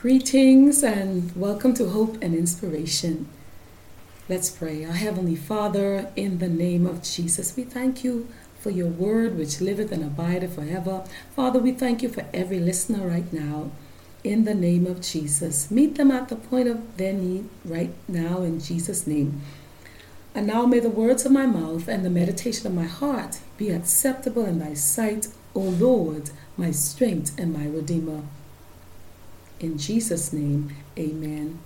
Greetings and welcome to Hope and Inspiration. Let's pray. Our Heavenly Father, in the name of Jesus, we thank you for your word which liveth and abideth forever. Father, we thank you for every listener right now. In the name of Jesus, meet them at the point of their need right now in Jesus' name. And now may the words of my mouth and the meditation of my heart be acceptable in thy sight, O Lord, my strength and my redeemer. In Jesus' name, amen.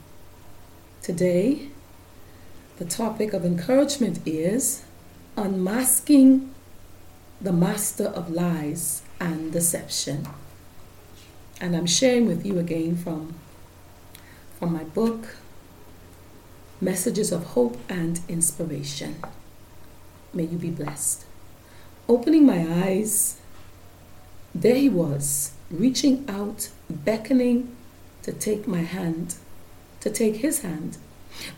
Today, the topic of encouragement is unmasking the master of lies and deception. And I'm sharing with you again from, from my book, Messages of Hope and Inspiration. May you be blessed. Opening my eyes, there he was, reaching out, beckoning to take my hand, to take his hand.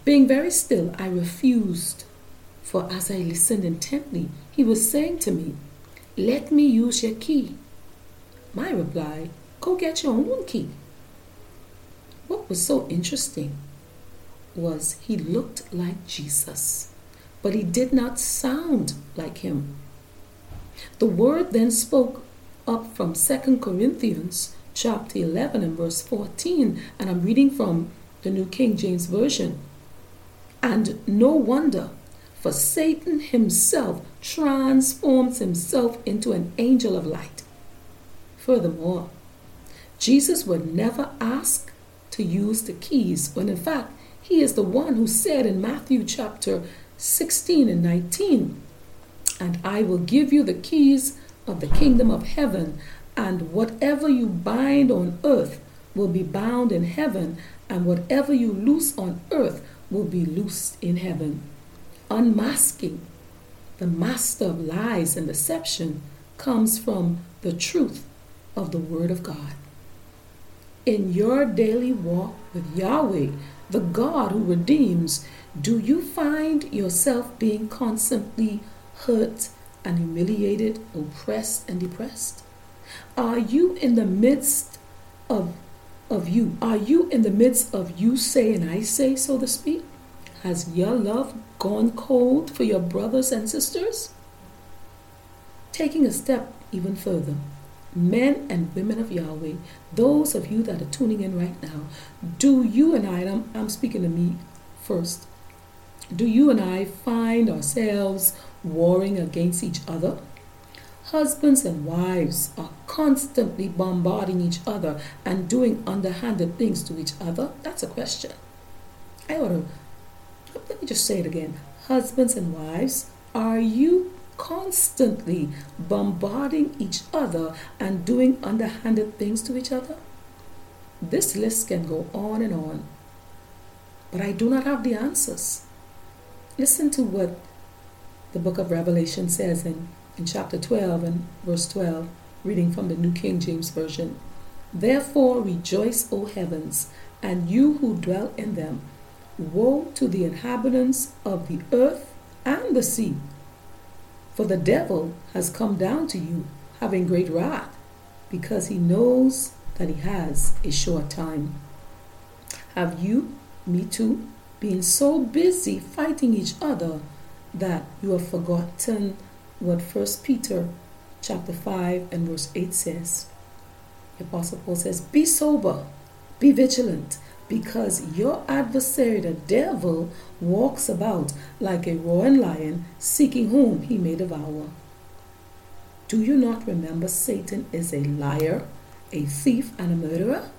Being very still, I refused, for as I listened intently, he was saying to me, Let me use your key. My reply, Go get your own key. What was so interesting was he looked like Jesus, but he did not sound like him. The word then spoke up from Second Corinthians chapter 11 and verse 14, and I'm reading from the New King James Version. And no wonder, for Satan himself transforms himself into an angel of light. Furthermore, Jesus would never ask to use the keys when in fact he is the one who said in Matthew chapter 16 and 19, And I will give you the keys of the kingdom of heaven, and whatever you bind on earth will be bound in heaven, and whatever you loose on earth will be loosed in heaven. Unmasking the master of lies and deception comes from the truth of the Word of God. In your daily walk with Yahweh, the God who redeems, do you find yourself being constantly hurt and humiliated, oppressed and depressed? Are you in the midst of of you? Are you in the midst of you say and I say, so to speak? Has your love gone cold for your brothers and sisters? Taking a step even further, men and women of Yahweh, those of you that are tuning in right now, do you and I, and I'm, I'm speaking to me first, do you and I find ourselves warring against each other? Husbands and wives are constantly bombarding each other and doing underhanded things to each other. That's a question. I ought to, let me just say it again. Husbands and wives, are you constantly bombarding each other and doing underhanded things to each other? This list can go on and on. But I do not have the answers. Listen to what the book of Revelation says in in chapter 12 and verse 12, reading from the New King James Version. Therefore rejoice, O heavens, and you who dwell in them. Woe to the inhabitants of the earth and the sea, for the devil has come down to you, having great wrath, because he knows that he has a short time. Have you, me too, been so busy fighting each other that you have forgotten what First Peter chapter 5 and verse 8 says. The Apostle Paul says, Be sober, be vigilant, because your adversary, the devil, walks about like a roaring lion, seeking whom he may devour. Do you not remember Satan is a liar, a thief, and a murderer?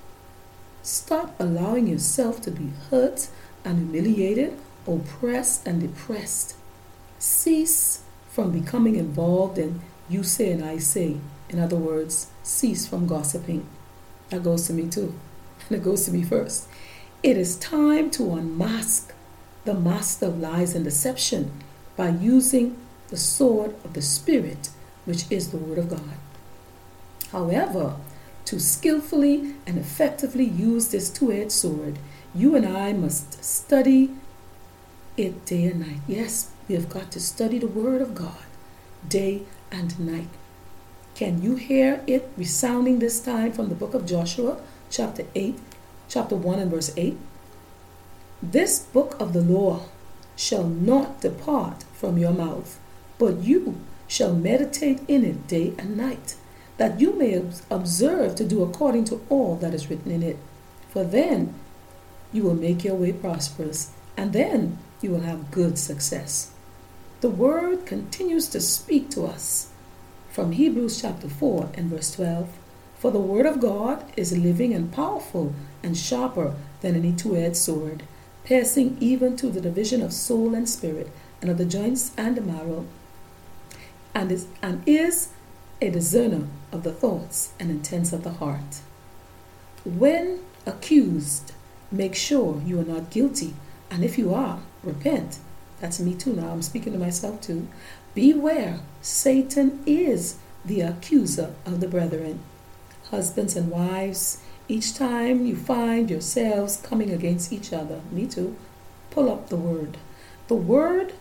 Stop allowing yourself to be hurt and humiliated, oppressed and depressed. Cease from becoming involved in you say and I say. In other words, cease from gossiping. That goes to me too. And it goes to me first. It is time to unmask the master of lies and deception by using the sword of the Spirit, which is the Word of God. However, to skillfully and effectively use this two edged sword, you and I must study it day and night. Yes, we have got to study the Word of God day and night. Can you hear it resounding this time from the book of Joshua, chapter 8, chapter 1 and verse 8. This book of the law shall not depart from your mouth, but you shall meditate in it day and night, that you may observe to do according to all that is written in it. For then you will make your way prosperous, and then you will have good success. The word continues to speak to us from Hebrews chapter 4 and verse 12. For the word of God is living and powerful and sharper than any two edged sword, piercing even to the division of soul and spirit, and of the joints and the marrow, and is, and is a discerner of the thoughts and intents of the heart. When accused, make sure you are not guilty, and if you are, repent. That's me too now. I'm speaking to myself too. Beware, Satan is the accuser of the brethren. Husbands and wives, each time you find yourselves coming against each other, me too, pull up the word. The word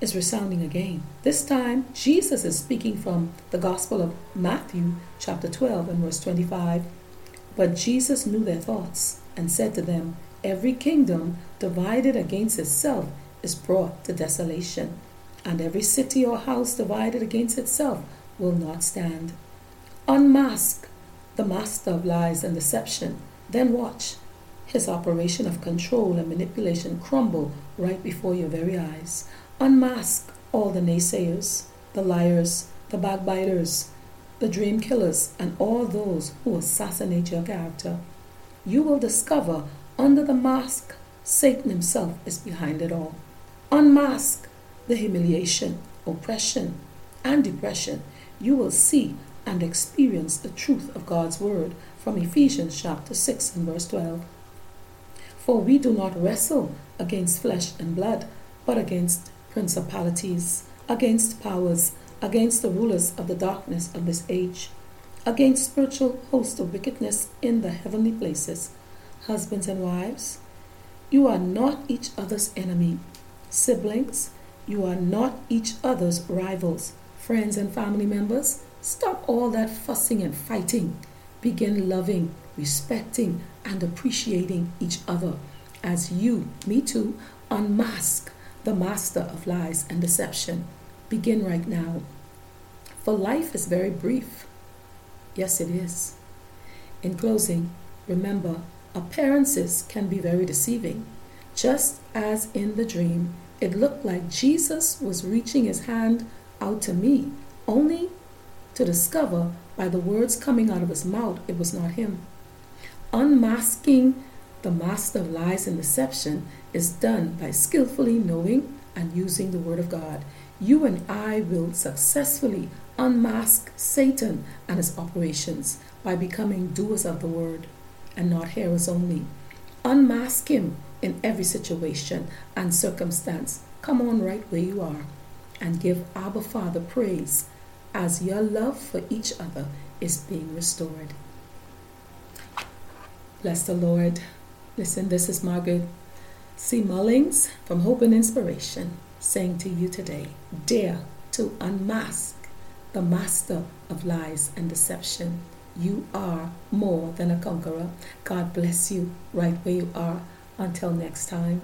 is resounding again. This time, Jesus is speaking from the Gospel of Matthew, chapter 12, and verse 25. But Jesus knew their thoughts and said to them, Every kingdom divided against itself is brought to desolation, and every city or house divided against itself will not stand. Unmask the master of lies and deception, then watch his operation of control and manipulation crumble right before your very eyes. Unmask all the naysayers, the liars, the backbiters, the dream killers, and all those who assassinate your character. You will discover under the mask, Satan himself is behind it all. Unmask the humiliation, oppression, and depression. You will see and experience the truth of God's word from Ephesians chapter 6 and verse 12. For we do not wrestle against flesh and blood, but against principalities, against powers, against the rulers of the darkness of this age, against spiritual hosts of wickedness in the heavenly places. Husbands and wives, you are not each other's enemy. Siblings, you are not each other's rivals. Friends and family members, stop all that fussing and fighting. Begin loving, respecting, and appreciating each other as you, me too, unmask the master of lies and deception. Begin right now. For life is very brief. Yes, it is. In closing, remember appearances can be very deceiving. Just as in the dream, it looked like Jesus was reaching his hand out to me, only to discover by the words coming out of his mouth it was not him. Unmasking the master of lies and deception is done by skillfully knowing and using the Word of God. You and I will successfully unmask Satan and his operations by becoming doers of the Word and not hearers only. Unmask him in every situation and circumstance. Come on right where you are and give Abba Father praise as your love for each other is being restored. Bless the Lord. Listen, this is Margaret C. Mullings from Hope and Inspiration saying to you today dare to unmask the master of lies and deception. You are more than a conqueror. God bless you right where you are. Until next time.